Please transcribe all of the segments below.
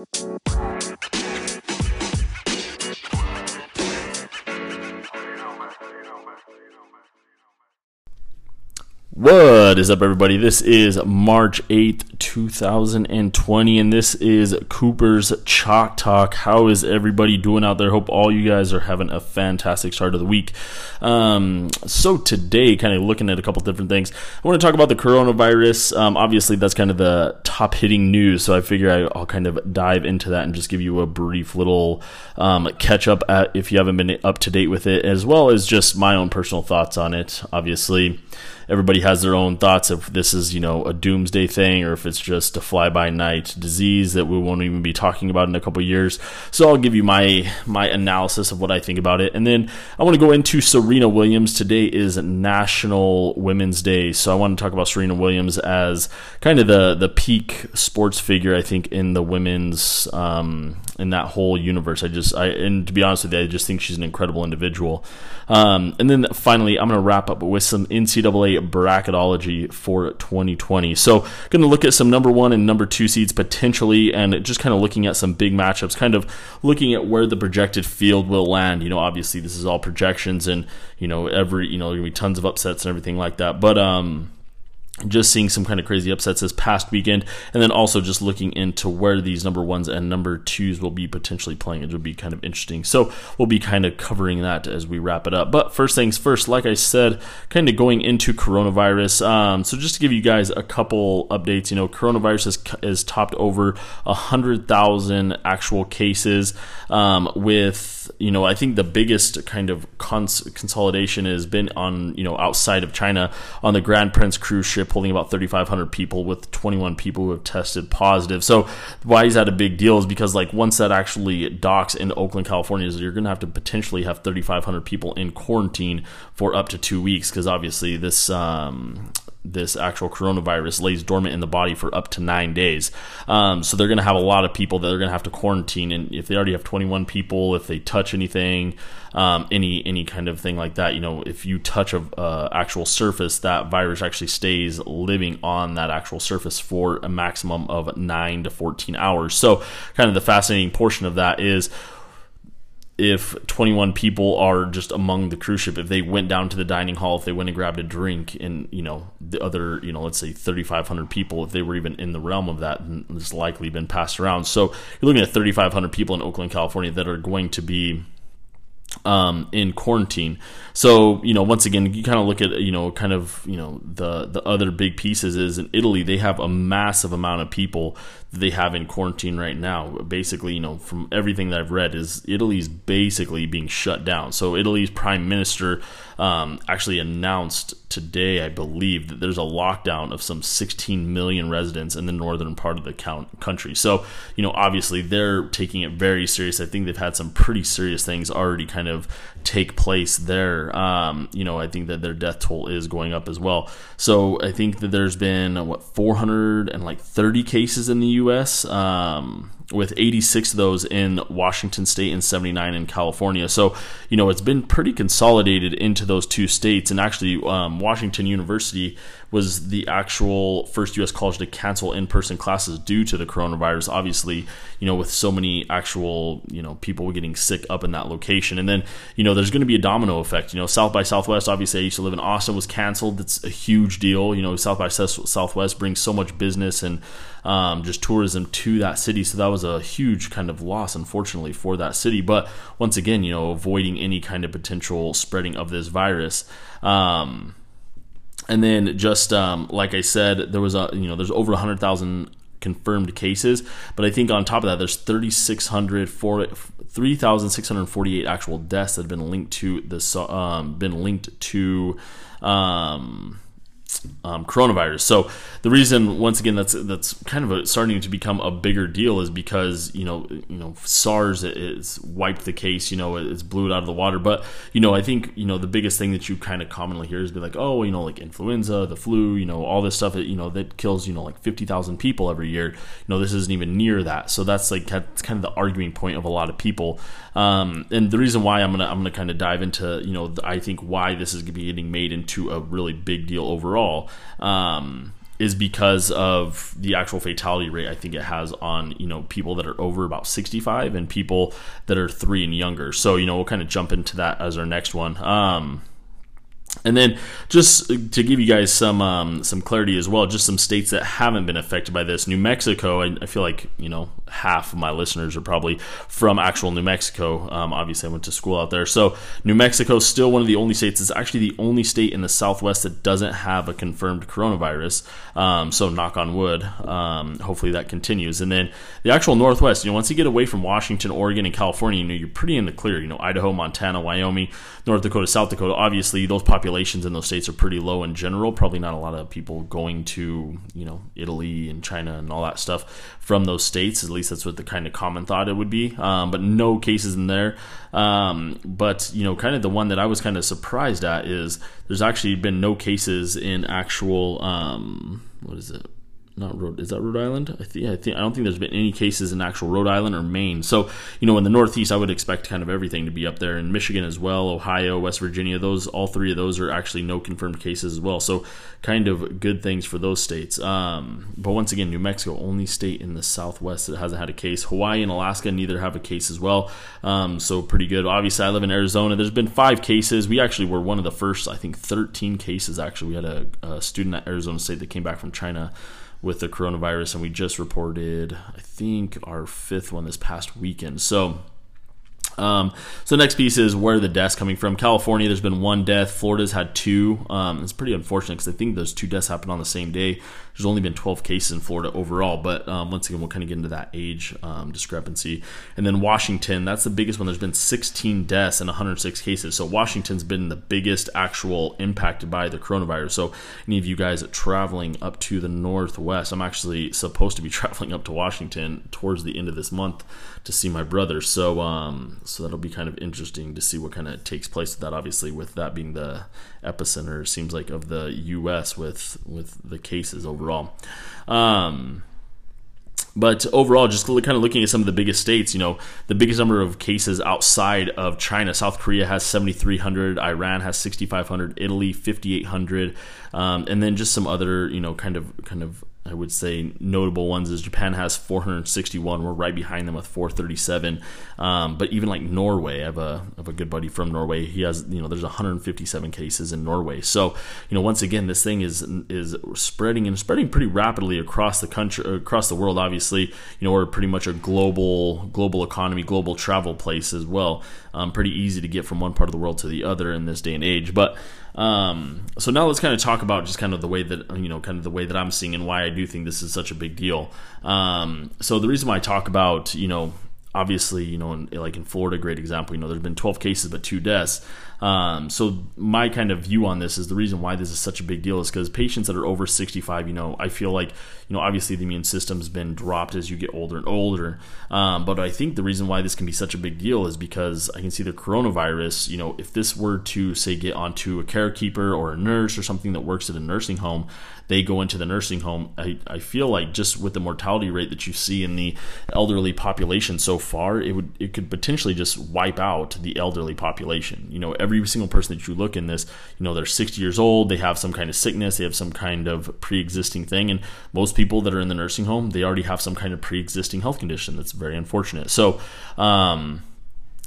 Música What is up, everybody? This is March 8th, 2020, and this is Cooper's Chalk Talk. How is everybody doing out there? Hope all you guys are having a fantastic start of the week. Um, so, today, kind of looking at a couple different things, I want to talk about the coronavirus. Um, obviously, that's kind of the top hitting news, so I figure I'll kind of dive into that and just give you a brief little um, catch up at, if you haven't been up to date with it, as well as just my own personal thoughts on it. Obviously, everybody has their own thoughts if this is you know a doomsday thing or if it's just a fly by night disease that we won't even be talking about in a couple years. So I'll give you my my analysis of what I think about it, and then I want to go into Serena Williams. Today is National Women's Day, so I want to talk about Serena Williams as kind of the the peak sports figure I think in the women's um, in that whole universe. I just I and to be honest with you, I just think she's an incredible individual. Um, and then finally, I'm going to wrap up with some NCAA bracketology for 2020. So, going to look at some number one and number two seeds potentially, and just kind of looking at some big matchups, kind of looking at where the projected field will land. You know, obviously this is all projections, and you know every you know gonna be tons of upsets and everything like that. But um, just seeing some kind of crazy upsets this past weekend, and then also just looking into where these number ones and number twos will be potentially playing. It will be kind of interesting. So we'll be kind of covering that as we wrap it up. But first things first, like I said, kind of going into coronavirus. Um, so just to give you guys a couple updates, you know, coronavirus has, has topped over a hundred thousand actual cases um, with you know, I think the biggest kind of cons- consolidation has been on, you know, outside of China on the Grand Princess cruise ship, holding about 3,500 people with 21 people who have tested positive. So why is that a big deal? Is because like once that actually docks in Oakland, California, is you're going to have to potentially have 3,500 people in quarantine for up to two weeks because obviously this um, this actual coronavirus lays dormant in the body for up to nine days. Um, so they're going to have a lot of people that they're going to have to quarantine. And if they already have 21 people, if they touch anything, um, any any kind of thing like that, you know, if you touch a uh, actual surface, that virus actually stays living on that actual surface for a maximum of nine to 14 hours. So, kind of the fascinating portion of that is if 21 people are just among the cruise ship if they went down to the dining hall if they went and grabbed a drink and you know the other you know let's say 3500 people if they were even in the realm of that it's likely been passed around. So you're looking at 3500 people in oakland california that are going to be um, in quarantine. So you know, once again, you kind of look at you know, kind of you know, the the other big pieces is in Italy they have a massive amount of people they have in quarantine right now. Basically, you know, from everything that I've read, is Italy's basically being shut down. So Italy's prime minister um, actually announced today, I believe, that there's a lockdown of some 16 million residents in the northern part of the country. So, you know, obviously they're taking it very serious. I think they've had some pretty serious things already kind of take place there. Um, you know, I think that their death toll is going up as well. So I think that there's been what 430 cases in the U.S. Um, with 86 of those in Washington State and 79 in California. So, you know, it's been pretty consolidated into those two states. And actually, um, Washington University was the actual first U.S. college to cancel in-person classes due to the coronavirus. Obviously, you know, with so many actual you know people getting sick up in that location, and then you know there's going to be a domino effect. You know, South by Southwest. Obviously, I used to live in Austin. Was canceled. It's a huge deal. You know, South by Southwest brings so much business and um, just tourism to that city. So that was a huge kind of loss, unfortunately, for that city. But once again, you know, avoiding any kind of potential spreading of this virus. Um, and then just um, like I said, there was a you know there's over hundred thousand confirmed cases, but I think on top of that, there's 3,600 3,648 actual deaths that have been linked to this um, been linked to um, um, coronavirus. So the reason, once again, that's that's kind of a, starting to become a bigger deal is because you know you know SARS is wiped the case, you know it's blew it out of the water. But you know I think you know the biggest thing that you kind of commonly hear is be like, oh, you know like influenza, the flu, you know all this stuff, that, you know that kills you know like fifty thousand people every year. You know this isn't even near that. So that's like that's kind of the arguing point of a lot of people. Um, and the reason why I'm gonna I'm gonna kind of dive into you know I think why this is gonna be getting made into a really big deal overall um, is because of the actual fatality rate I think it has on you know people that are over about 65 and people that are three and younger. So you know we'll kind of jump into that as our next one. Um, and then, just to give you guys some um, some clarity as well, just some states that haven't been affected by this. New Mexico, I, I feel like you know half of my listeners are probably from actual New Mexico. Um, obviously, I went to school out there, so New Mexico is still one of the only states. It's actually the only state in the Southwest that doesn't have a confirmed coronavirus. Um, so, knock on wood. Um, hopefully, that continues. And then the actual Northwest. You know, once you get away from Washington, Oregon, and California, you know you're pretty in the clear. You know, Idaho, Montana, Wyoming, North Dakota, South Dakota. Obviously, those in those states are pretty low in general. Probably not a lot of people going to you know Italy and China and all that stuff from those states. At least that's what the kind of common thought it would be. Um, but no cases in there. Um, but you know, kind of the one that I was kind of surprised at is there's actually been no cases in actual um, what is it? Not Rhode. Is that Rhode Island? I think. I think. I don't think there's been any cases in actual Rhode Island or Maine. So you know, in the Northeast, I would expect kind of everything to be up there. In Michigan as well, Ohio, West Virginia. Those all three of those are actually no confirmed cases as well. So kind of good things for those states. Um, but once again, New Mexico, only state in the Southwest that hasn't had a case. Hawaii and Alaska neither have a case as well. Um, so pretty good. Obviously, I live in Arizona. There's been five cases. We actually were one of the first. I think 13 cases. Actually, we had a, a student at Arizona State that came back from China with the coronavirus, and we just reported, I think, our fifth one this past weekend. So um, so next piece is where are the deaths coming from. California, there's been one death. Florida's had two. Um, it's pretty unfortunate because I think those two deaths happened on the same day. There's only been 12 cases in Florida overall, but um, once again, we'll kind of get into that age um, discrepancy. And then Washington, that's the biggest one. There's been 16 deaths and 106 cases. So Washington's been the biggest actual impacted by the coronavirus. So any of you guys traveling up to the northwest, I'm actually supposed to be traveling up to Washington towards the end of this month to see my brother. So um, so that'll be kind of interesting to see what kind of takes place with that. Obviously, with that being the epicenter, seems like of the U.S. with with the cases overall. Um, but overall, just kind of looking at some of the biggest states, you know, the biggest number of cases outside of China, South Korea has 7,300, Iran has 6,500, Italy 5,800, um, and then just some other, you know, kind of kind of I would say notable ones is Japan has 461. We're right behind them with 437. Um, but even like Norway, I have a I have a good buddy from Norway. He has you know there's 157 cases in Norway. So you know once again this thing is is spreading and spreading pretty rapidly across the country across the world. Obviously you know we're pretty much a global global economy, global travel place as well. Um, pretty easy to get from one part of the world to the other in this day and age. But um, so now let's kind of talk about just kind of the way that you know, kind of the way that I'm seeing and why I do think this is such a big deal. Um, so the reason why I talk about you know obviously, you know, in, like in Florida, great example, you know, there's been 12 cases but two deaths. Um, so my kind of view on this is the reason why this is such a big deal is because patients that are over 65, you know, I feel like, you know, obviously the immune system's been dropped as you get older and older. Um, but I think the reason why this can be such a big deal is because I can see the coronavirus, you know, if this were to say get onto a carekeeper or a nurse or something that works at a nursing home, they go into the nursing home. I, I feel like just with the mortality rate that you see in the elderly population so far, it would it could potentially just wipe out the elderly population. You know, every single person that you look in this, you know, they're 60 years old, they have some kind of sickness, they have some kind of pre-existing thing, and most people that are in the nursing home, they already have some kind of pre-existing health condition. That's very unfortunate. So, um,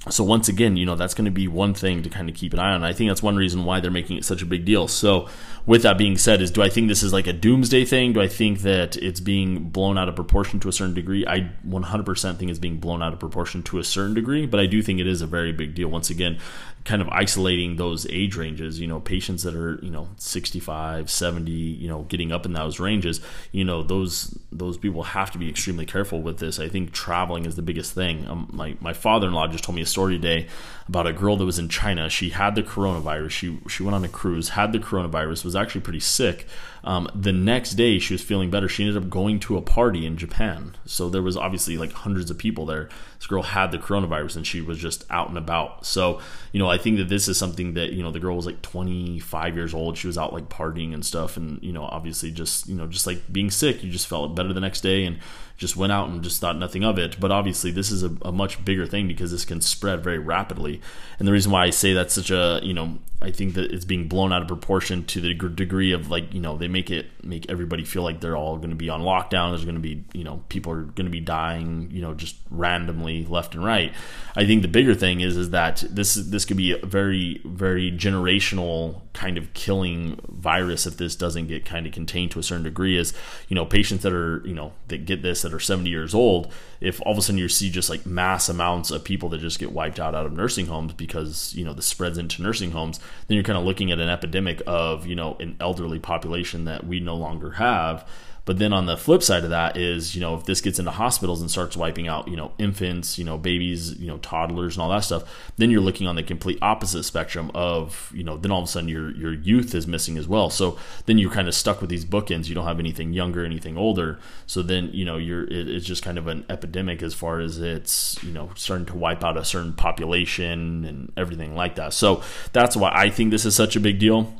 so once again, you know, that's going to be one thing to kind of keep an eye on. I think that's one reason why they're making it such a big deal. So with that being said, is do I think this is like a doomsday thing? Do I think that it's being blown out of proportion to a certain degree? I 100% think it's being blown out of proportion to a certain degree, but I do think it is a very big deal. Once again, kind of isolating those age ranges, you know, patients that are, you know, 65, 70, you know, getting up in those ranges, you know, those those people have to be extremely careful with this. I think traveling is the biggest thing. Um, my my father-in-law just told me a story today about a girl that was in China. She had the coronavirus. She she went on a cruise, had the coronavirus, was actually pretty sick. Um, the next day, she was feeling better. She ended up going to a party in Japan. So there was obviously like hundreds of people there. This girl had the coronavirus and she was just out and about. So, you know, I think that this is something that, you know, the girl was like 25 years old. She was out like partying and stuff. And, you know, obviously just, you know, just like being sick, you just felt better the next day and just went out and just thought nothing of it. But obviously, this is a, a much bigger thing because this can spread very rapidly. And the reason why I say that's such a, you know, I think that it's being blown out of proportion to the degree of like you know they make it make everybody feel like they're all going to be on lockdown. There's going to be you know people are going to be dying you know just randomly left and right. I think the bigger thing is is that this this could be a very very generational kind of killing virus if this doesn't get kind of contained to a certain degree. Is you know patients that are you know that get this that are 70 years old. If all of a sudden you see just like mass amounts of people that just get wiped out out of nursing homes because you know the spreads into nursing homes, then you're kind of looking at an epidemic of you know an elderly population that we no longer have. But then on the flip side of that is, you know, if this gets into hospitals and starts wiping out, you know, infants, you know, babies, you know, toddlers and all that stuff, then you're looking on the complete opposite spectrum of, you know, then all of a sudden your your youth is missing as well. So then you're kind of stuck with these bookends. You don't have anything younger, anything older. So then, you know, you're it, it's just kind of an epidemic as far as it's, you know, starting to wipe out a certain population and everything like that. So that's why I think this is such a big deal.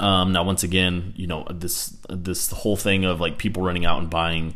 Um, now, once again, you know this this whole thing of like people running out and buying,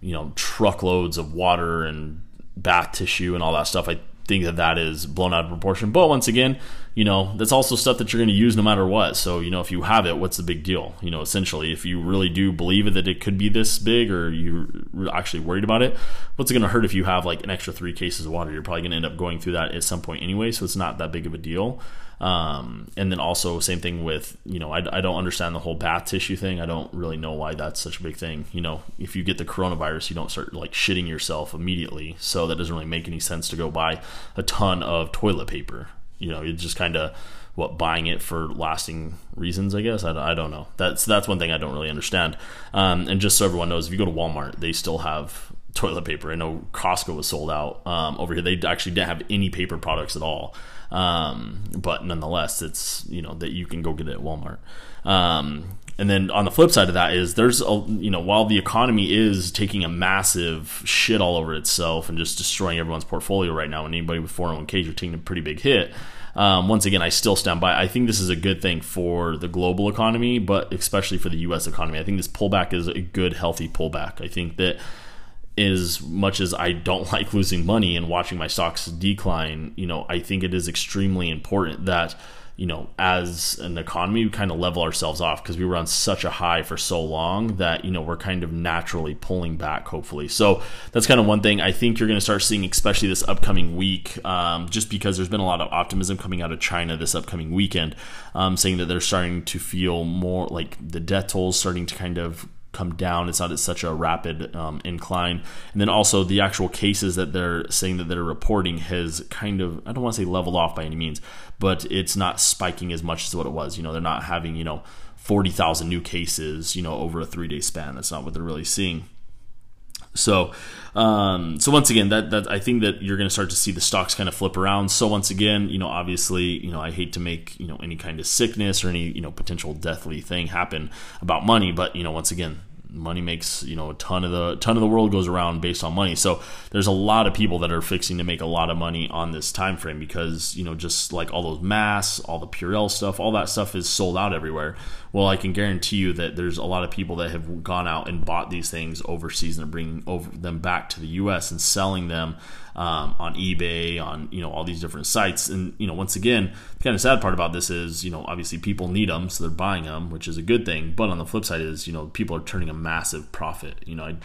you know, truckloads of water and bath tissue and all that stuff. I think that that is blown out of proportion. But once again, you know, that's also stuff that you're going to use no matter what. So, you know, if you have it, what's the big deal? You know, essentially, if you really do believe that it could be this big or you're actually worried about it, what's it going to hurt if you have like an extra three cases of water? You're probably going to end up going through that at some point anyway. So it's not that big of a deal. Um, and then also same thing with you know I, I don't understand the whole bath tissue thing. I don't really know why that's such a big thing. You know, if you get the coronavirus, you don't start like shitting yourself immediately. So that doesn't really make any sense to go buy a ton of toilet paper. You know, you just kind of what buying it for lasting reasons i guess I, I, don't know that's that's one thing i don't really understand um, and just so everyone knows if you go to walmart they still have toilet paper i know costco was sold out um, over here they actually didn't have any paper products at all um, but nonetheless, it's you know that you can go get it at Walmart. Um, and then on the flip side of that is there's a you know while the economy is taking a massive shit all over itself and just destroying everyone's portfolio right now, and anybody with 401ks are taking a pretty big hit. Um, once again, I still stand by. I think this is a good thing for the global economy, but especially for the U.S. economy. I think this pullback is a good, healthy pullback. I think that as much as I don't like losing money and watching my stocks decline, you know, I think it is extremely important that, you know, as an economy, we kind of level ourselves off because we were on such a high for so long that, you know, we're kind of naturally pulling back, hopefully. So that's kind of one thing I think you're going to start seeing, especially this upcoming week, um, just because there's been a lot of optimism coming out of China this upcoming weekend, um, saying that they're starting to feel more like the death tolls starting to kind of come down. It's not at such a rapid um, incline. And then also the actual cases that they're saying that they're reporting has kind of, I don't want to say leveled off by any means, but it's not spiking as much as what it was. You know, they're not having, you know, 40,000 new cases, you know, over a three day span. That's not what they're really seeing. So, um, so once again, that that I think that you're going to start to see the stocks kind of flip around. So once again, you know, obviously, you know, I hate to make you know any kind of sickness or any you know potential deathly thing happen about money, but you know, once again, money makes you know a ton of the ton of the world goes around based on money. So there's a lot of people that are fixing to make a lot of money on this time frame because you know just like all those masks all the purell stuff all that stuff is sold out everywhere. Well i can guarantee you that there's a lot of people that have gone out and bought these things overseas and are bringing over them back to the us and selling them um, on eBay, on you know all these different sites. And you know, once again, the kind of sad part about this is you know obviously people need them, so they're buying them, which is a good thing. But on the flip side is you know people are turning a massive profit. You know, I,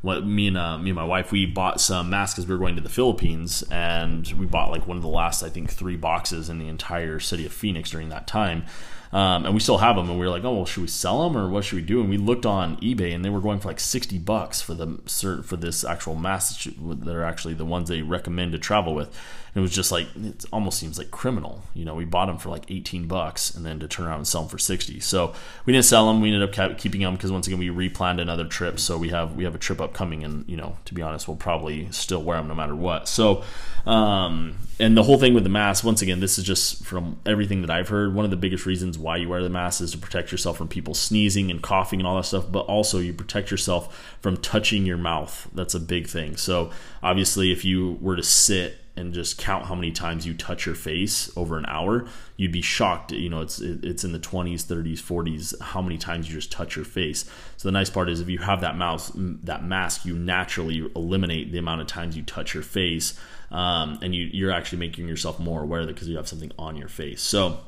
what me and uh, me and my wife we bought some masks because we were going to the Philippines, and we bought like one of the last I think three boxes in the entire city of Phoenix during that time. Um, and we still have them. And we were like, oh well, should we sell them or what should we do? And we looked on eBay, and they were going for like sixty bucks for the for this actual mask. They're actually the ones they recommend to travel with. It was just like it almost seems like criminal. You know, we bought them for like eighteen bucks, and then to turn around and sell them for sixty. So we didn't sell them. We ended up keeping them because once again we replanned another trip. So we have we have a trip upcoming, and you know, to be honest, we'll probably still wear them no matter what. So, um, and the whole thing with the mask, once again, this is just from everything that I've heard. One of the biggest reasons why you wear the mask is to protect yourself from people sneezing and coughing and all that stuff, but also you protect yourself from touching your mouth. That's a big thing. So obviously, if you were to sit and just count how many times you touch your face over an hour, you'd be shocked. You know, it's it's in the 20s, 30s, 40s how many times you just touch your face. So the nice part is if you have that mouse that mask, you naturally eliminate the amount of times you touch your face, um, and you you're actually making yourself more aware of it because you have something on your face. So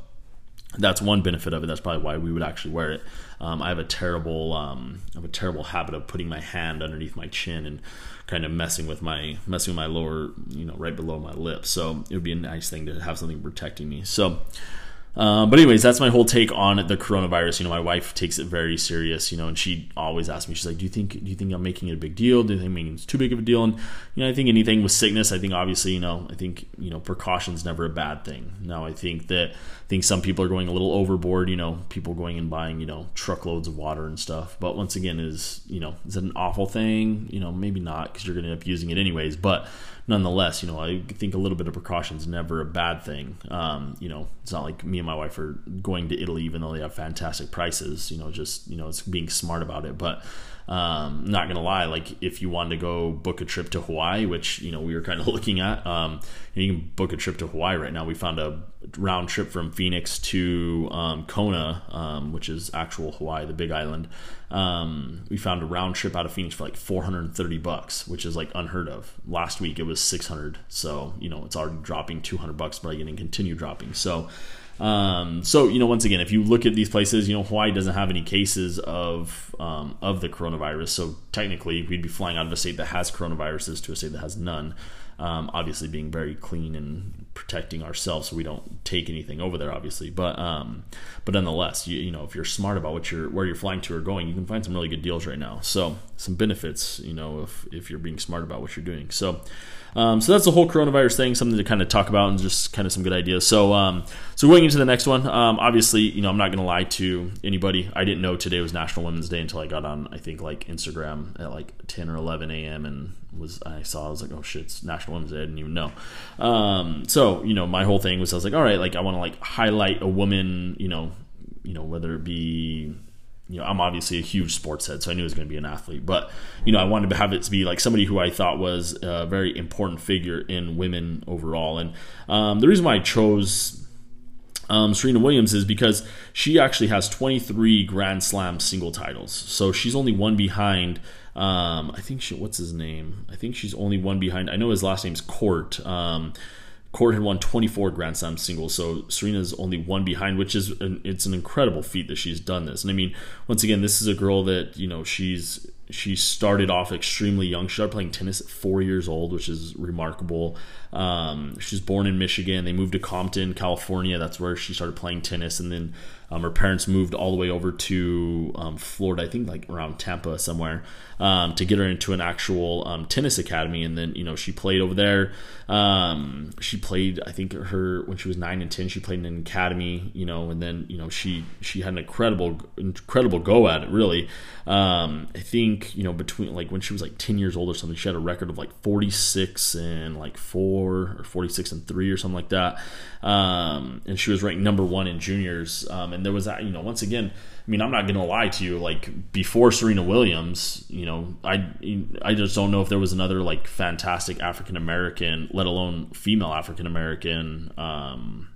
that's one benefit of it. That's probably why we would actually wear it. Um, I have a terrible, um, I have a terrible habit of putting my hand underneath my chin and kind of messing with my messing with my lower, you know, right below my lip. So it would be a nice thing to have something protecting me. So uh, but anyways, that's my whole take on the coronavirus. You know, my wife takes it very serious. You know, and she always asks me, she's like, "Do you think do you think I'm making it a big deal? Do you think it's too big of a deal?" And you know, I think anything with sickness, I think obviously, you know, I think you know, precaution's never a bad thing. Now, I think that I think some people are going a little overboard. You know, people going and buying you know truckloads of water and stuff. But once again, is you know, is it an awful thing? You know, maybe not because you're going to end up using it anyways. But nonetheless, you know, I think a little bit of precaution is never a bad thing. Um, you know, it's not like me and my wife are going to Italy, even though they have fantastic prices. You know, just you know, it's being smart about it. But um, not gonna lie, like if you wanted to go book a trip to Hawaii, which you know we were kind of looking at, um, you can book a trip to Hawaii right now. We found a round trip from Phoenix to um, Kona, um, which is actual Hawaii, the Big Island. Um, we found a round trip out of Phoenix for like 430 bucks, which is like unheard of. Last week it was 600, so you know it's already dropping 200 bucks, but going to continue dropping. So. Um, so you know, once again, if you look at these places, you know Hawaii doesn't have any cases of um, of the coronavirus. So technically, we'd be flying out of a state that has coronaviruses to a state that has none. Um, obviously, being very clean and protecting ourselves so we don't take anything over there. Obviously, but um, but nonetheless, you, you know, if you're smart about what you're where you're flying to or going, you can find some really good deals right now. So some benefits, you know, if if you're being smart about what you're doing. So. Um, so that's the whole coronavirus thing, something to kind of talk about and just kind of some good ideas. So, um, so going into the next one, um, obviously, you know, I'm not going to lie to anybody. I didn't know today was National Women's Day until I got on, I think, like Instagram at like 10 or 11 a.m. and was I saw I was like, oh shit, it's National Women's Day. I didn't even know. Um, so you know, my whole thing was I was like, all right, like I want to like highlight a woman, you know, you know whether it be you know, I'm obviously a huge sports head, so I knew it was going to be an athlete. But you know, I wanted to have it to be like somebody who I thought was a very important figure in women overall. And um, the reason why I chose um, Serena Williams is because she actually has 23 Grand Slam single titles. So she's only one behind. Um, I think she, what's his name? I think she's only one behind. I know his last name's Court. Um, Court had won 24 Grand Slam singles, so Serena's only one behind, which is an, it's an incredible feat that she's done this. And I mean, once again, this is a girl that you know she's she started off extremely young. She started playing tennis at four years old, which is remarkable. Um, she's born in Michigan. They moved to Compton, California. That's where she started playing tennis, and then um, her parents moved all the way over to um, Florida, I think like around Tampa somewhere, um, to get her into an actual um, tennis academy. And then you know she played over there. Um, she played, I think her when she was nine and ten, she played in an academy. You know, and then you know she she had an incredible incredible go at it. Really, um, I think you know between like when she was like ten years old or something, she had a record of like forty six and like four or forty six and three or something like that. and she was ranked number one in juniors. And there was that, you know, once again, I mean, I'm not going to lie to you. Like before Serena Williams, you know, I I just don't know if there was another like fantastic African American, let alone female African American, um,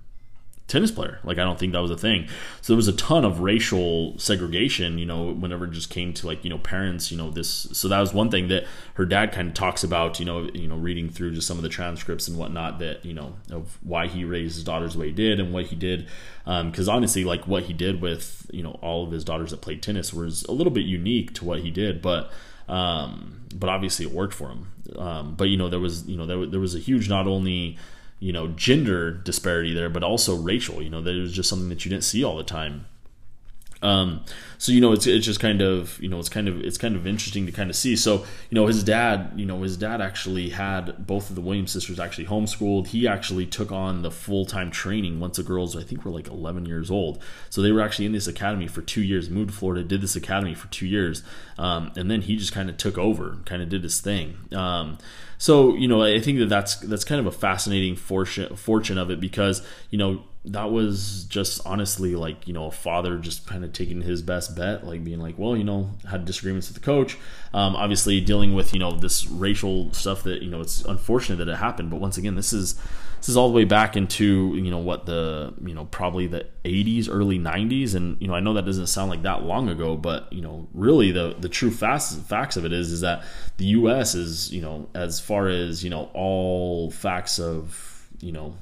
tennis player. Like I don't think that was a thing. So there was a ton of racial segregation, you know, whenever it just came to like, you know, parents, you know, this so that was one thing that her dad kind of talks about, you know, you know, reading through just some of the transcripts and whatnot that, you know, of why he raised his daughters the way he did and what he did. Um, because honestly, like what he did with, you know, all of his daughters that played tennis was a little bit unique to what he did, but um, but obviously it worked for him. Um, but you know, there was, you know, there, there was a huge not only you know gender disparity there, but also racial. You know, that was just something that you didn't see all the time. Um, so you know, it's it's just kind of you know it's kind of it's kind of interesting to kind of see. So you know, his dad, you know, his dad actually had both of the Williams sisters actually homeschooled. He actually took on the full time training once the girls I think were like 11 years old. So they were actually in this academy for two years. Moved to Florida, did this academy for two years, um, and then he just kind of took over, kind of did his thing. Um, so you know, I think that that's that's kind of a fascinating fortune fortune of it because you know that was just honestly like you know a father just kind of taking his best bet like being like well you know had disagreements with the coach. Um, obviously dealing with you know this racial stuff that you know it's unfortunate that it happened but once again this is this is all the way back into you know what the you know probably the 80s early 90s and you know i know that doesn't sound like that long ago but you know really the the true facts facts of it is is that the us is you know as far as you know all facts of you know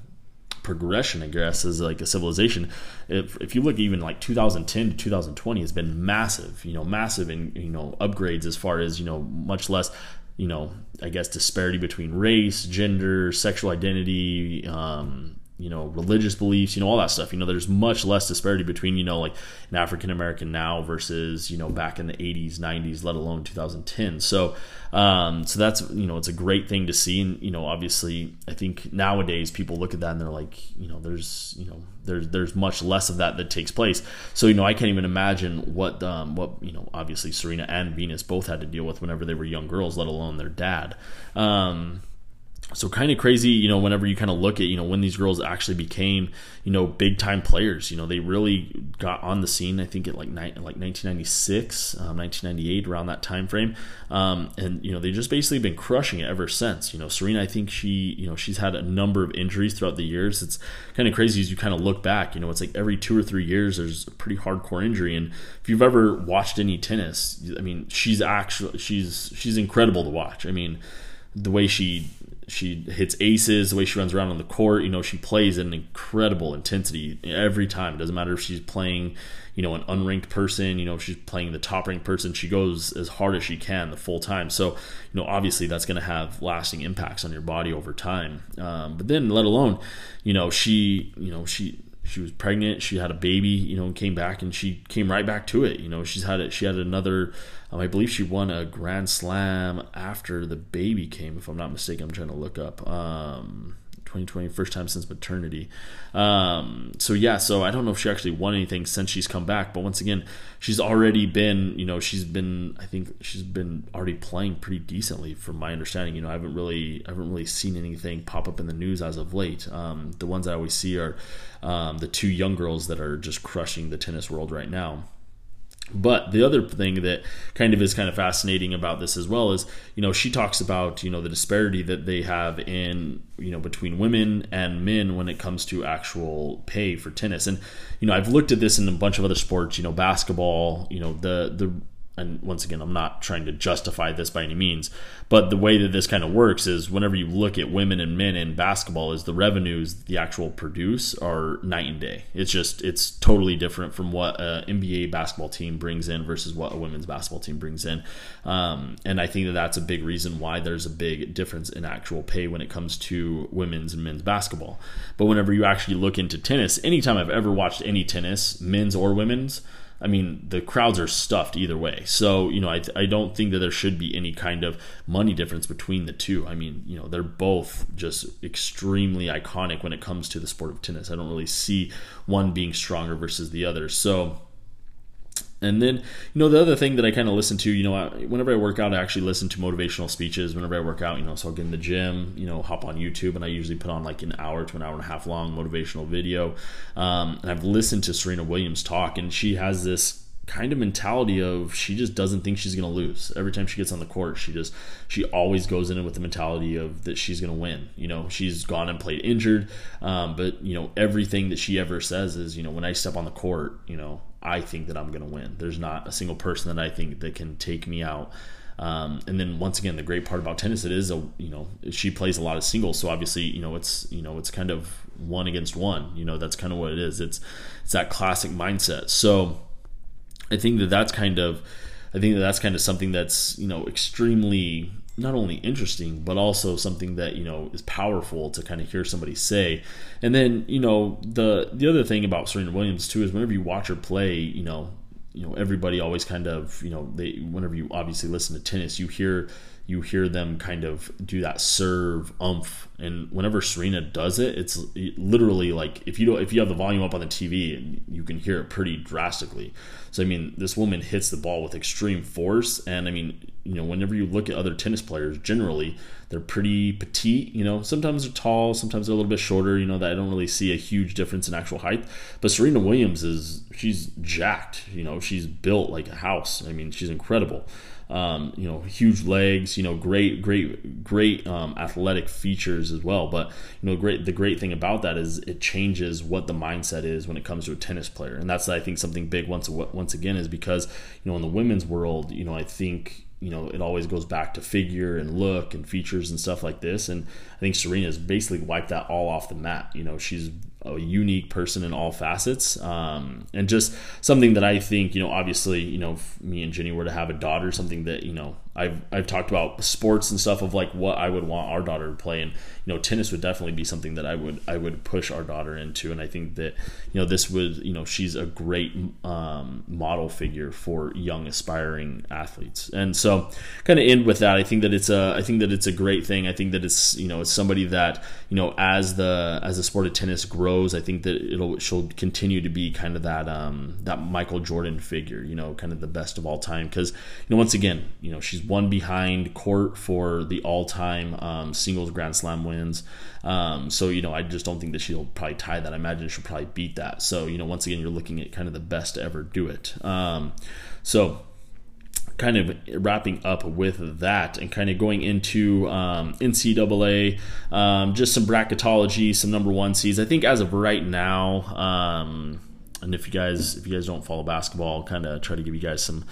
progression, I guess, as like a civilization. If, if you look even like 2010 to 2020 has been massive, you know, massive in, you know, upgrades as far as, you know, much less, you know, I guess disparity between race, gender, sexual identity, um, you know religious beliefs you know all that stuff you know there's much less disparity between you know like an african american now versus you know back in the 80s 90s let alone 2010 so um so that's you know it's a great thing to see and you know obviously i think nowadays people look at that and they're like you know there's you know there's there's much less of that that takes place so you know i can't even imagine what um what you know obviously serena and venus both had to deal with whenever they were young girls let alone their dad um so kind of crazy you know whenever you kind of look at you know when these girls actually became you know big time players you know they really got on the scene i think at like ni- like 1996 um, 1998 around that time frame um, and you know they just basically been crushing it ever since. You know serena i think she you know she's had a number of injuries throughout the years. It's kind of crazy as you kind of look back you know it's like every two or three years there's a pretty hardcore injury. And if you've ever watched any tennis i mean she's actually she's she's incredible to watch. I mean the way she she hits aces, the way she runs around on the court. You know, she plays an incredible intensity every time. It doesn't matter if she's playing, you know, an unranked person, you know, if she's playing the top ranked person, she goes as hard as she can the full time. So, you know, obviously that's going to have lasting impacts on your body over time. Um, but then, let alone, you know, she, you know, she, she was pregnant she had a baby you know and came back and she came right back to it you know. She's had it she had another um, i believe she won a grand slam after the baby came if i'm not mistaken i'm trying to look up um, 2020 first time since maternity. Um, so yeah so i don't know if she actually won anything since she's come back but once again she's already been you know she's been i think she's been already playing pretty decently from my understanding. You know i haven't really i haven't really seen anything pop up in the news as of late. Um, the ones i always see are um, the two young girls that are just crushing the tennis world right now but the other thing that kind of is kind of fascinating about this as well is, you know, she talks about, you know, the disparity that they have in, you know, between women and men when it comes to actual pay for tennis. And, you know, I've looked at this in a bunch of other sports, you know, basketball, you know, the the and once again, I'm not trying to justify this by any means, but the way that this kind of works is whenever you look at women and men in basketball, is the revenues the actual produce are night and day. It's just it's totally different from what an NBA basketball team brings in versus what a women's basketball team brings in, um, and I think that that's a big reason why there's a big difference in actual pay when it comes to women's and men's basketball. But whenever you actually look into tennis, anytime I've ever watched any tennis, men's or women's I mean, the crowds are stuffed either way. So, you know, I, I don't think that there should be any kind of money difference between the two. I mean, you know, they're both just extremely iconic when it comes to the sport of tennis. I don't really see one being stronger versus the other. So, and then, you know, the other thing that I kind of listen to, you know, I, whenever I work out, I actually listen to motivational speeches. Whenever I work out, you know, so I'll get in the gym, you know, hop on YouTube, and I usually put on like an hour to an hour and a half long motivational video. Um, and I've listened to Serena Williams talk, and she has this kind of mentality of she just doesn't think she's going to lose every time she gets on the court she just she always goes in with the mentality of that she's going to win you know she's gone and played injured um, but you know everything that she ever says is you know when i step on the court you know I think that I'm going to win. There's not a single person that I think that can take me out. Um, and then once again, the great part about tennis, it is a you know she plays a lot of singles, so obviously you know it's you know it's kind of one against one. You know that's kind of what it is. It's it's that classic mindset. So I think that that's kind of I think that that's kind of something that's you know extremely not only interesting but also something that you know is powerful to kind of hear somebody say. And then you know the the other thing about Serena Williams too is whenever you watch her play you know you know everybody always kind of you know they whenever you obviously listen to tennis you hear you hear them kind of do that serve umph. And whenever Serena does it it's literally like if you don't if you have the volume up on the TV you can hear it pretty drastically. So I mean this woman hits the ball with extreme force. And I mean you know whenever you look at other tennis players generally they're pretty petite you know. Sometimes they're tall sometimes they're a little bit shorter you know that I don't really see a huge difference in actual height. But Serena Williams is she's jacked you know. She's built like a house. I mean she's incredible um, you know, huge legs, you know, great, great, great um, athletic features as well. But you know, great. The great thing about that is it changes what the mindset is when it comes to a tennis player, and that's I think something big once once again is because you know in the women's world, you know, I think you know, it always goes back to figure and look and features and stuff like this. And I think Serena has basically wiped that all off the mat. You know, she's a unique person in all facets, um, and just something that I think, you know, obviously, you know, me and Jenny were to have a daughter, something that you know I've I've talked about sports and stuff of like what I would want our daughter to play, and you know, tennis would definitely be something that I would I would push our daughter into, and I think that you know this would you know she's a great um, model figure for young aspiring athletes, and so kind of end with that. I think that it's a I think that it's a great thing. I think that it's you know it's somebody that you know as the as the sport of tennis grows, I think that it'll she'll continue to be kind of that um, that Michael Jordan figure, you know, kind of the best of all time because you know once again you know she's one behind court for the all-time um, singles Grand Slam wins. Um, so you know, I just don't think that she'll probably tie that. I imagine she'll probably beat that. So you know, once again, you're looking at kind of the best to ever do it. Um, so kind of wrapping up with that and kind of going into um, NCAA, um, just some bracketology, some number one seeds. I think as of right now, um, and if you guys if you guys don't follow basketball, kind of try to give you guys some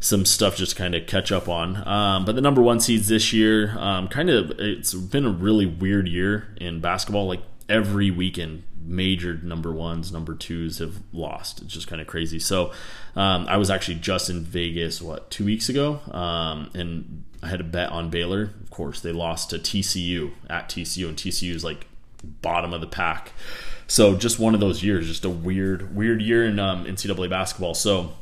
some stuff just kind of catch up on. Um, but the number one seeds this year, um, kind of, it's been a really weird year in basketball. Like every weekend, major number ones, number twos have lost. It's just kind of crazy. So um, I was actually just in Vegas, what, two weeks ago? Um, and I had a bet on Baylor. Of course, they lost to TCU at TCU, and TCU is like bottom of the pack. So just one of those years, just a weird, weird year in um, NCAA basketball. So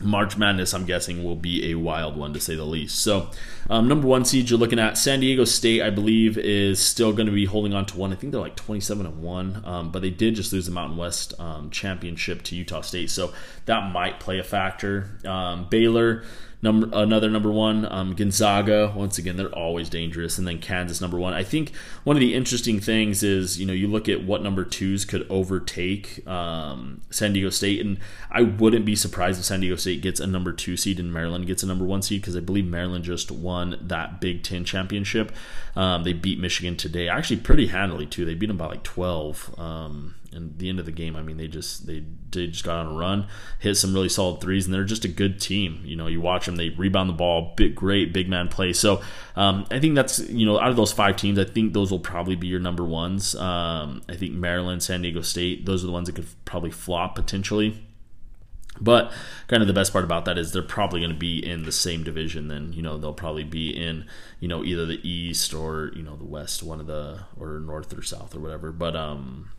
March Madness, I'm guessing, will be a wild one to say the least. So, um, number one seed, you're looking at San Diego State, I believe, is still going to be holding on to one. I think they're like 27 and one, um, but they did just lose the Mountain West um, championship to Utah State, so that might play a factor. Um, Baylor, number another number one. Um, gonzaga once again they're always dangerous. And then kansas number one. I think one of the interesting things is you know you look at what number twos could overtake um, san diego state. And i wouldn't be surprised if san diego state gets a number two seed and maryland gets a number one seed because i believe maryland just won that big ten championship. Um, they beat michigan today actually pretty handily too. They beat them by like 12 um, and the end of the game, I mean, they just they, they just got on a run, hit some really solid threes, and they're just a good team. You know, you watch them, they rebound the ball, big, great big man play. So um, I think that's you know out of those five teams, I think those will probably be your number ones. Um, I think Maryland, San Diego State, those are the ones that could probably flop potentially. But kind of the best part about that is they're probably going to be in the same division. Then you know they'll probably be in you know either the East or you know the West, one of the or North or South or whatever. But um,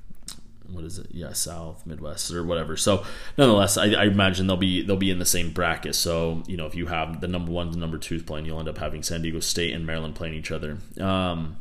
what is it? Yeah, South, Midwest, or whatever. So, nonetheless, I, I, imagine they'll be they'll be in the same bracket. So, you know, if you have the number one, the number twos playing, you'll end up having San Diego State and Maryland playing each other. Um,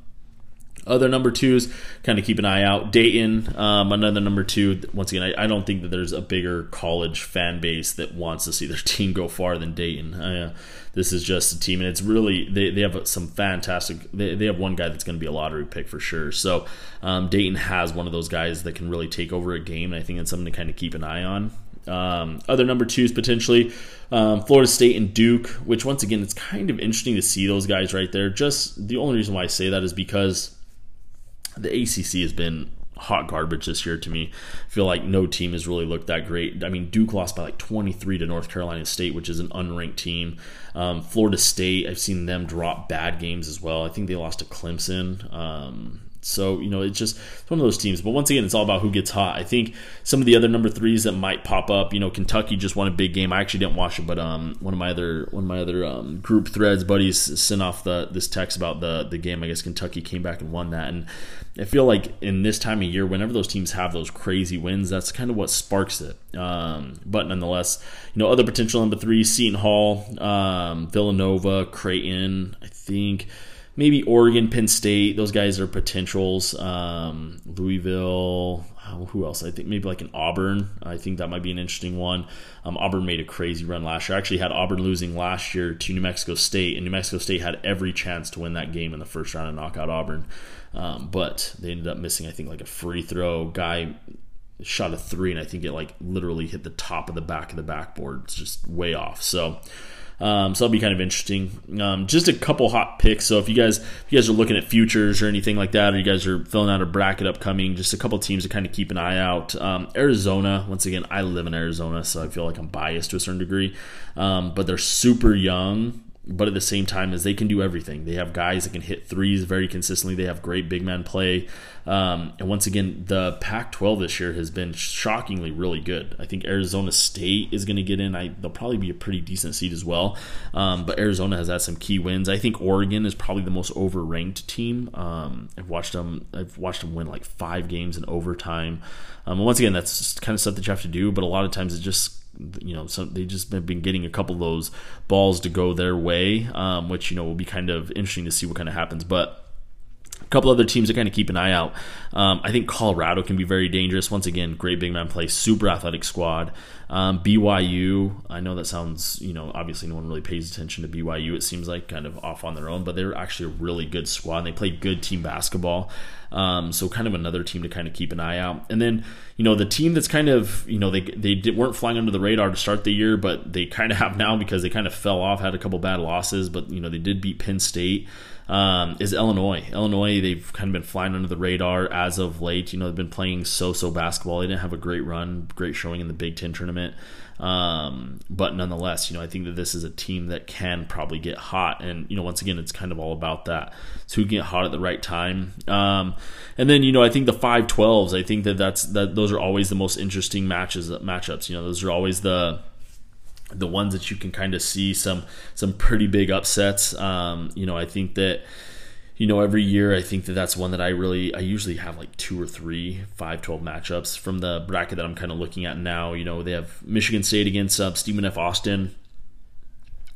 other number twos, kind of keep an eye out. Dayton, um, another number two. Once again, I, I, don't think that there's a bigger college fan base that wants to see their team go far than Dayton. Uh, this is just a team, and it's really they, they have some fantastic. They, they have one guy that's going to be a lottery pick for sure. So um, Dayton has one of those guys that can really take over a game, and I think it's something to kind of keep an eye on. Um, other number twos potentially um, Florida State and Duke, which once again it's kind of interesting to see those guys right there. Just the only reason why I say that is because the ACC has been hot garbage this year to me. I feel like no team has really looked that great. I mean, Duke lost by like 23 to North Carolina State, which is an unranked team. Um, Florida State, I've seen them drop bad games as well. I think they lost to Clemson. Um, so, you know, it's just it's one of those teams. But once again, it's all about who gets hot. I think some of the other number threes that might pop up, you know, Kentucky just won a big game. I actually didn't watch it, but um, one of my other one of my other um, group threads buddies sent off the this text about the the game. I guess Kentucky came back and won that. And I feel like in this time of year, whenever those teams have those crazy wins, that's kind of what sparks it. Um, but nonetheless, you know, other potential number three, Seton Hall, um, Villanova, Creighton, I think maybe Oregon, Penn State. Those guys are potentials. Um, Louisville. Who else? I think maybe like an Auburn. I think that might be an interesting one. Um, Auburn made a crazy run last year. I actually had Auburn losing last year to New Mexico State, and New Mexico State had every chance to win that game in the first round and knock out Auburn. Um, but they ended up missing, I think, like a free throw. Guy shot a three, and I think it like literally hit the top of the back of the backboard. It's just way off. So um, so that'll be kind of interesting. Um, just a couple hot picks. So if you guys if you guys are looking at futures or anything like that, or you guys are filling out a bracket upcoming, just a couple teams to kind of keep an eye out. Um, Arizona, once again, I live in Arizona, so I feel like I'm biased to a certain degree. Um, but they're super young but at the same time as they can do everything. They have guys that can hit threes very consistently. They have great big man play. Um, and once again the pac 12 this year has been shockingly really good. I think arizona state is going to get in. I, they'll probably be a pretty decent seed as well. Um, but arizona has had some key wins. I think oregon is probably the most overranked team. Um, i've watched them i've watched them win like five games in overtime. Um, once again that's kind of stuff that you have to do but a lot of times it just you know, so they just have been getting a couple of those balls to go their way, um, which you know will be kind of interesting to see what kind of happens. But a couple other teams to kind of keep an eye out. Um, I think Colorado can be very dangerous. Once again, great big man play, super athletic squad. Um, BYU, I know that sounds, you know, obviously no one really pays attention to BYU. It seems like kind of off on their own, but they're actually a really good squad. And they play good team basketball. Um, so kind of another team to kind of keep an eye out. And then, you know, the team that's kind of, you know, they they did, weren't flying under the radar to start the year, but they kind of have now because they kind of fell off, had a couple bad losses, but you know they did beat Penn State um, is Illinois. Illinois, they've kind of been flying under the radar as of late. You know, they've been playing so-so basketball. They didn't have a great run, great showing in the Big Ten tournament. Um, but nonetheless, you know, I think that this is a team that can probably get hot. And, you know, once again, it's kind of all about that. So who can get hot at the right time. Um, and then, you know, I think the 5-12s, I think that that's, that those are always the most interesting matches, matchups. You know, those are always the, the ones that you can kind of see some some pretty big upsets. Um, you know, I think that you know every year I think that that's one that I really I usually have like two or three 5-12 matchups from the bracket that I'm kind of looking at now. You know, they have Michigan State against uh, Stephen F. Austin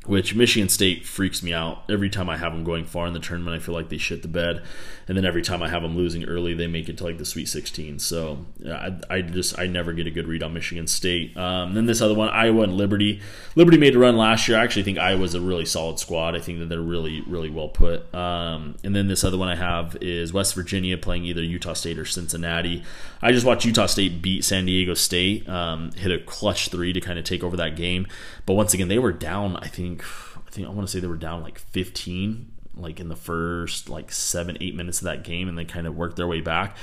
which Michigan State freaks me out. Every time I have them going far in the tournament, I feel like they shit the bed, and then every time I have them losing early, they make it to like the Sweet 16. So I, I just I never get a good read on Michigan State. Um, then this other one, Iowa and Liberty. Liberty made a run last year. I actually think Iowa's a really solid squad. I think that they're really really well put. Um, and then this other one I have is West Virginia playing either Utah State or Cincinnati. I just watched Utah State beat San Diego State, um, hit a clutch three to kind of take over that game. But once again, they were down. I think I think I want to say they were down like 15, like in the first like seven eight minutes of that game, and they kind of worked their way back.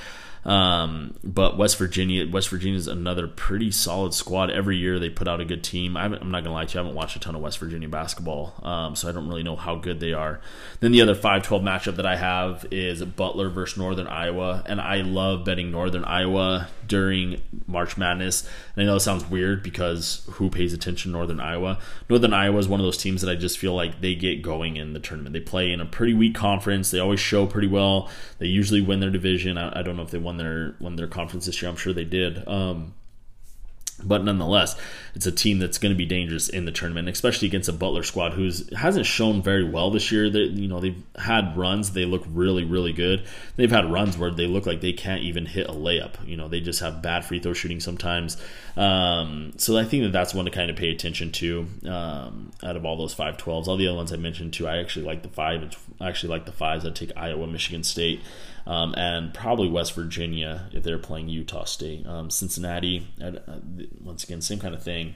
Um, but West Virginia, West Virginia is another pretty solid squad. Every year they put out a good team. I am not gonna lie to you, I haven't watched a ton of West Virginia basketball, um, so I don't really know how good they are. Then the other 5-12 matchup that I have is Butler versus Northern Iowa, and I love betting Northern Iowa during March Madness. And I know it sounds weird because who pays attention Northern Iowa? Northern Iowa is one of those teams that I just feel like they get going in the tournament. They play in a pretty weak conference. They always show pretty well. They usually win their division. I, I don't know if they won their won their conference this year. I'm sure they did. Um, but nonetheless, it's a team that's going to be dangerous in the tournament, especially against a Butler squad who hasn't shown very well this year. They, you know, they've had runs; they look really, really good. They've had runs where they look like they can't even hit a layup. You know, they just have bad free throw shooting sometimes. Um, so I think that that's one to kind of pay attention to. Um, out of all those five twelves, all the other ones I mentioned too, I actually like the five. I actually like the fives. I'd take Iowa, Michigan State um, and probably West Virginia if they're playing Utah State. Um, Cincinnati, uh, once again, same kind of thing.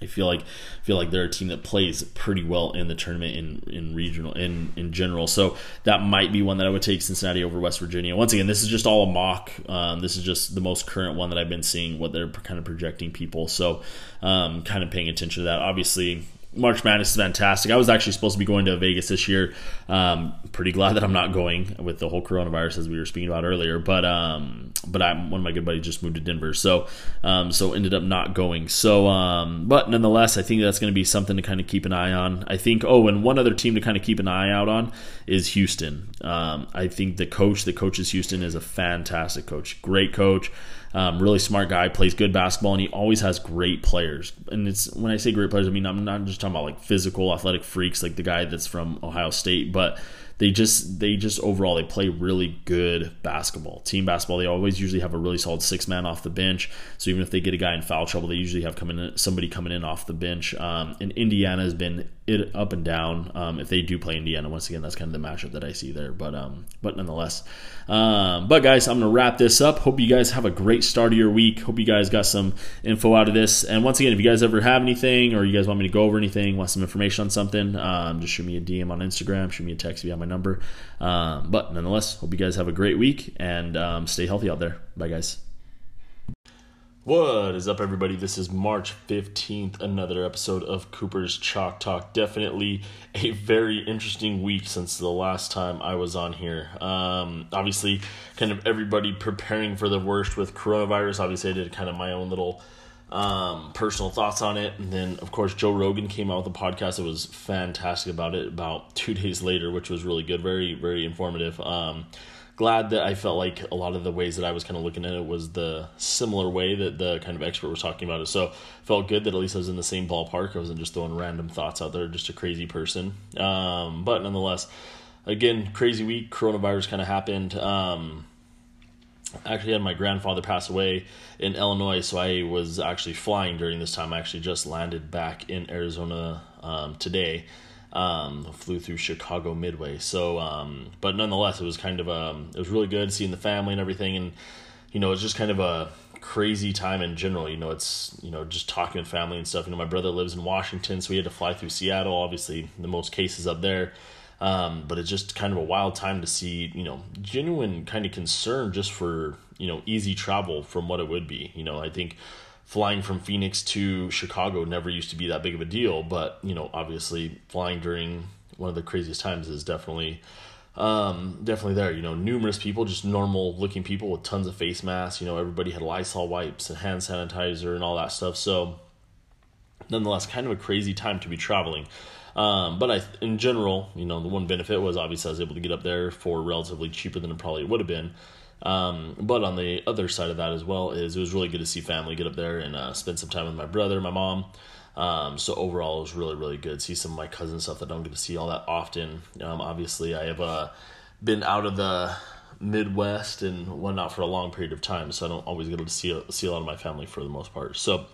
I feel like I feel like they're a team that plays pretty well in the tournament in in regional in in general. So that might be one that I would take Cincinnati over West Virginia. Once again, this is just all a mock. Um, this is just the most current one that I've been seeing what they're kind of projecting people. So um, kind of paying attention to that. Obviously, March Madness is fantastic. I was actually supposed to be going to Vegas this year. Um, pretty glad that I'm not going with the whole coronavirus as we were speaking about earlier. But um, but I, one of my good buddies just moved to Denver, so um, so ended up not going. So um, but nonetheless, I think that's going to be something to kind of keep an eye on. I think. Oh, and one other team to kind of keep an eye out on is Houston. Um, I think the coach that coaches Houston is a fantastic coach, great coach. Um, really smart guy, plays good basketball, and he always has great players. And it's when I say great players, I mean I'm not just talking about like physical, athletic freaks like the guy that's from Ohio State, but they just they just overall they play really good basketball. Team basketball they always usually have a really solid six man off the bench. So even if they get a guy in foul trouble they usually have coming in, somebody coming in off the bench. Um, and indiana has been it up and down um, if they do play indiana once again that's kind of the matchup that i see there but um but nonetheless um, but guys i'm gonna wrap this up hope you guys have a great start of your week hope you guys got some info out of this and once again if you guys ever have anything or you guys want me to go over anything want some information on something um, just shoot me a dm on instagram shoot me a text if you have my number. Um, but nonetheless, hope you guys have a great week and um, stay healthy out there. Bye, guys. What is up, everybody? This is March 15th, another episode of Cooper's Chalk Talk. Definitely a very interesting week since the last time I was on here. Um, obviously, kind of everybody preparing for the worst with coronavirus. Obviously, I did kind of my own little um, personal thoughts on it. And then, of course, Joe Rogan came out with a podcast. that was fantastic about it about two days later, which was really good, very, very informative. Um, glad that I felt like a lot of the ways that I was kind of looking at it was the similar way that the kind of expert was talking about it. So felt good that at least I was in the same ballpark. I wasn't just throwing random thoughts out there, just a crazy person. Um, but nonetheless, again, crazy week. Coronavirus kind of happened. Um, I actually had my grandfather pass away in Illinois, so I was actually flying during this time. I actually just landed back in Arizona um, today um, flew through Chicago Midway. So, um, but nonetheless, it was kind of um, it was really good seeing the family and everything, and you know, it's just kind of a crazy time in general. You know, it's you know just talking with family and stuff. You know, my brother lives in Washington, so we had to fly through Seattle. Obviously, the most cases up there. Um, but it's just kind of a wild time to see, you know, genuine kind of concern just for, you know, easy travel from what it would be. You know, I think flying from Phoenix to Chicago never used to be that big of a deal, but you know, obviously flying during one of the craziest times is definitely um, definitely there. You know, numerous people, just normal looking people with tons of face masks. You know, everybody had Lysol wipes and hand sanitizer and all that stuff. So, nonetheless, kind of a crazy time to be traveling. Um, but I, in general, you know, the one benefit was obviously I was able to get up there for relatively cheaper than it probably would have been. Um, but on the other side of that as well is it was really good to see family get up there and uh, spend some time with my brother, my mom. Um, so overall, it was really really good. See some of my cousin stuff that I don't get to see all that often. Um, obviously, I have uh, been out of the Midwest and whatnot for a long period of time, so I don't always get to see see a lot of my family for the most part. So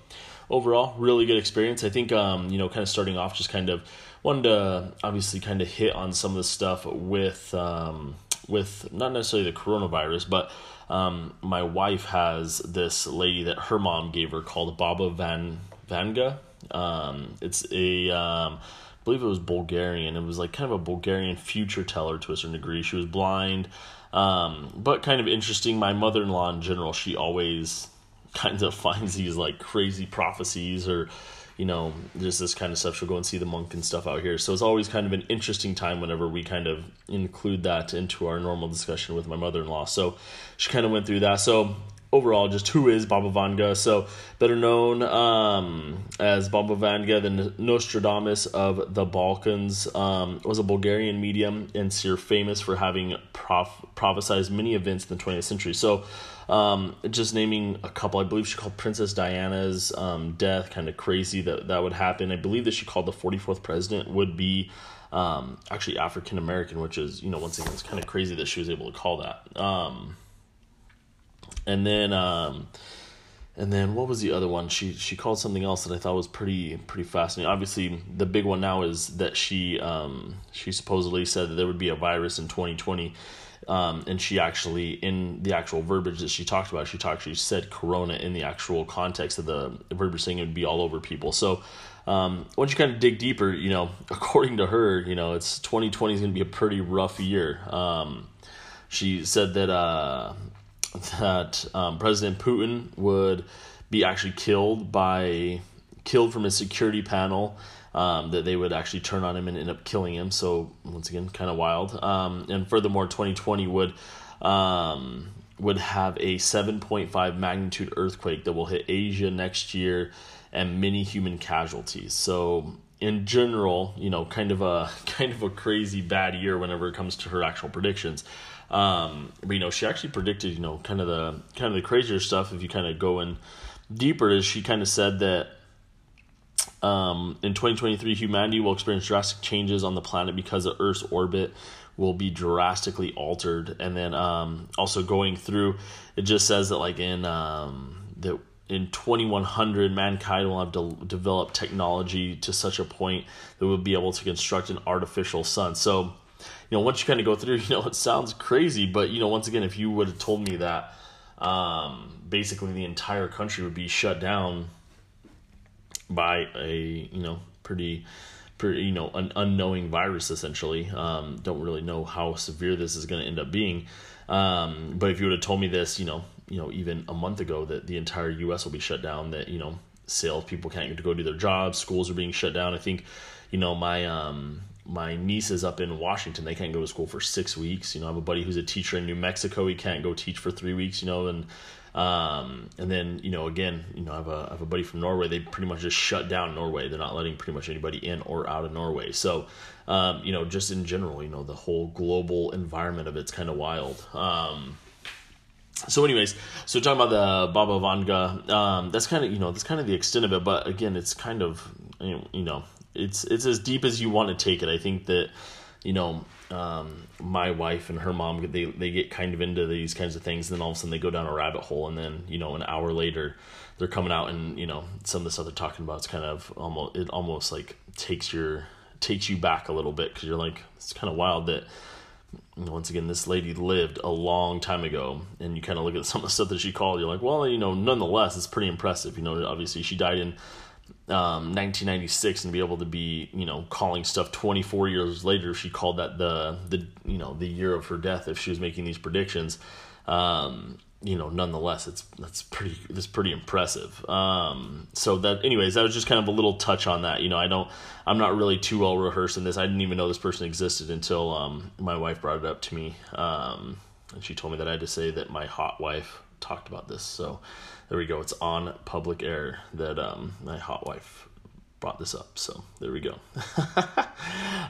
overall, really good experience. I think um, you know, kind of starting off, just kind of wanted to obviously kind of hit on some of the stuff with um, with not necessarily the coronavirus, but um, my wife has this lady that her mom gave her called Baba Van Vanga. Um, it's a um, I believe it was Bulgarian. It was like kind of a Bulgarian future teller to a certain degree. She was blind, um, but kind of interesting. My mother in law in general, she always kind of finds these like crazy prophecies or you know, there's this kind of stuff. She'll go and see the monk and stuff out here. So it's always kind of an interesting time whenever we kind of include that into our normal discussion with my mother in law. So she kind of went through that. So overall, just who is Baba Vanga? So better known um, as Baba Vanga, the Nostradamus of the Balkans, um, was a Bulgarian medium and seer famous for having prof- prophesized many events in the 20th century. So um, just naming a couple, I believe she called Princess Diana's um, death kind of crazy that that would happen. I believe that she called the 44th president would be um, actually African American, which is, you know, once again, it's kind of crazy that she was able to call that. And then, um, and then what was the other one? She she called something else that I thought was pretty pretty fascinating. Obviously, the big one now is that she um, she supposedly said that there would be a virus in 2020 um, and she actually, in the actual verbiage that she talked about, she talked, she said corona in the actual context of the verbiage saying it would be all over people. So, um, once you kind of dig deeper, you know, according to her, you know, it's 2020 is going to be a pretty rough year. Um, she said that, uh, that, um, President Putin would be actually killed by, killed from his security panel um, that they would actually turn on him and end up killing him. So once again, kind of wild. Um, and furthermore, 2020 would um, would have a 7.5 magnitude earthquake that will hit Asia next year and many human casualties. So in general, you know, kind of a kind of a crazy bad year whenever it comes to her actual predictions. Um, but you know, she actually predicted, you know, kind of the kind of the crazier stuff. If you kind of go in deeper, is she kind of said that um, in 2023, humanity will experience drastic changes on the planet because the Earth's orbit will be drastically altered. And then um, also going through, it just says that like in um, that in 2100, mankind will have de- developed technology to such a point that we'll be able to construct an artificial sun. So, you know, once you kind of go through, you know, it sounds crazy, but you know, once again, if you would have told me that um, basically the entire country would be shut down by a you know pretty pretty, you know an unknowing virus essentially. Um, don't really know how severe this is going to end up being. Um, but if you would have told me this, you know, you know, even a month ago that the entire U.S. will be shut down, that you know, sales people can't go do their jobs, schools are being shut down. I think, you know, my um, my niece is up in Washington. They can't go to school for six weeks. You know, I have a buddy who's a teacher in New Mexico. He can't go teach for three weeks. You know, and um, and then you know, again, you know, I have a I have a buddy from Norway. They pretty much just shut down Norway. They're not letting pretty much anybody in or out of Norway. So, um, you know, just in general, you know, the whole global environment of it's kind of wild. Um, so anyways so talking about the baba vanga um, that's kind of you know that's kind of the extent of it but again it's kind of you know it's it's as deep as you want to take it i think that you know um, my wife and her mom they they get kind of into these kinds of things and then all of a sudden they go down a rabbit hole and then you know an hour later they're coming out and you know some of the stuff they're talking about is kind of almost it almost like takes your takes you back a little bit because you're like it's kind of wild that once again, this lady lived a long time ago, and you kind of look at some of the stuff that she called. You're like, well, you know, nonetheless, it's pretty impressive. You know, obviously she died in um, 1996, and be able to be, you know, calling stuff 24 years later. She called that the the you know the year of her death if she was making these predictions. Um, you know, nonetheless, it's that's pretty that's pretty impressive. Um, so that, anyways, that was just kind of a little touch on that. You know, I don't, I'm not really too well rehearsed in this. I didn't even know this person existed until um, my wife brought it up to me, um, and she told me that I had to say that my hot wife talked about this. So there we go. It's on public air that um, my hot wife brought this up. So there we go.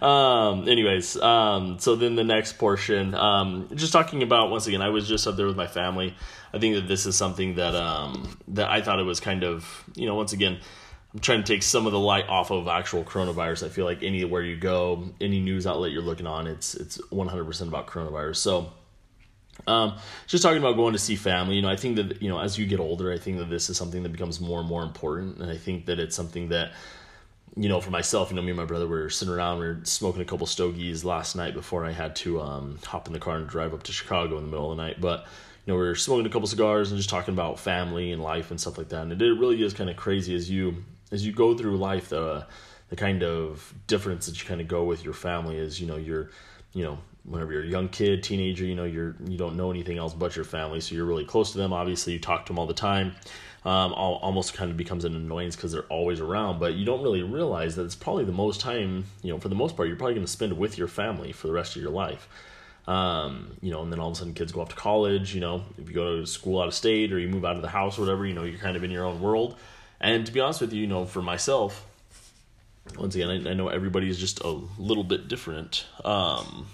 um, anyways, um, so then the next portion, um, just talking about once again, I was just up there with my family. I think that this is something that um, that I thought it was kind of you know once again. I'm trying to take some of the light off of actual coronavirus. I feel like anywhere you go, any news outlet you're looking on, it's it's 100% about coronavirus. So, um, just talking about going to see family, you know, I think that, you know, as you get older, I think that this is something that becomes more and more important. And I think that it's something that, you know, for myself, you know, me and my brother were sitting around, we were smoking a couple stogies last night before I had to um, hop in the car and drive up to Chicago in the middle of the night. But, you know, we were smoking a couple cigars and just talking about family and life and stuff like that. And it really is kind of crazy as you as you go through life, the the kind of difference that you kind of go with your family is, you know, you're, you know, whenever you're a young kid, teenager, you know, you're you don't know anything else but your family, so you're really close to them. Obviously, you talk to them all the time um, almost kind of becomes an annoyance because they're always around. But you don't really realize that it's probably the most time, you know, for the most part, you're probably going to spend with your family for the rest of your life. Um, you know, and then all of a sudden kids go off to college, you know, if you go to school out of state or you move out of the house or whatever, you know, you're kind of in your own world. And to be honest with you, you know, for myself, once again, I, I know everybody is just a little bit different. Um,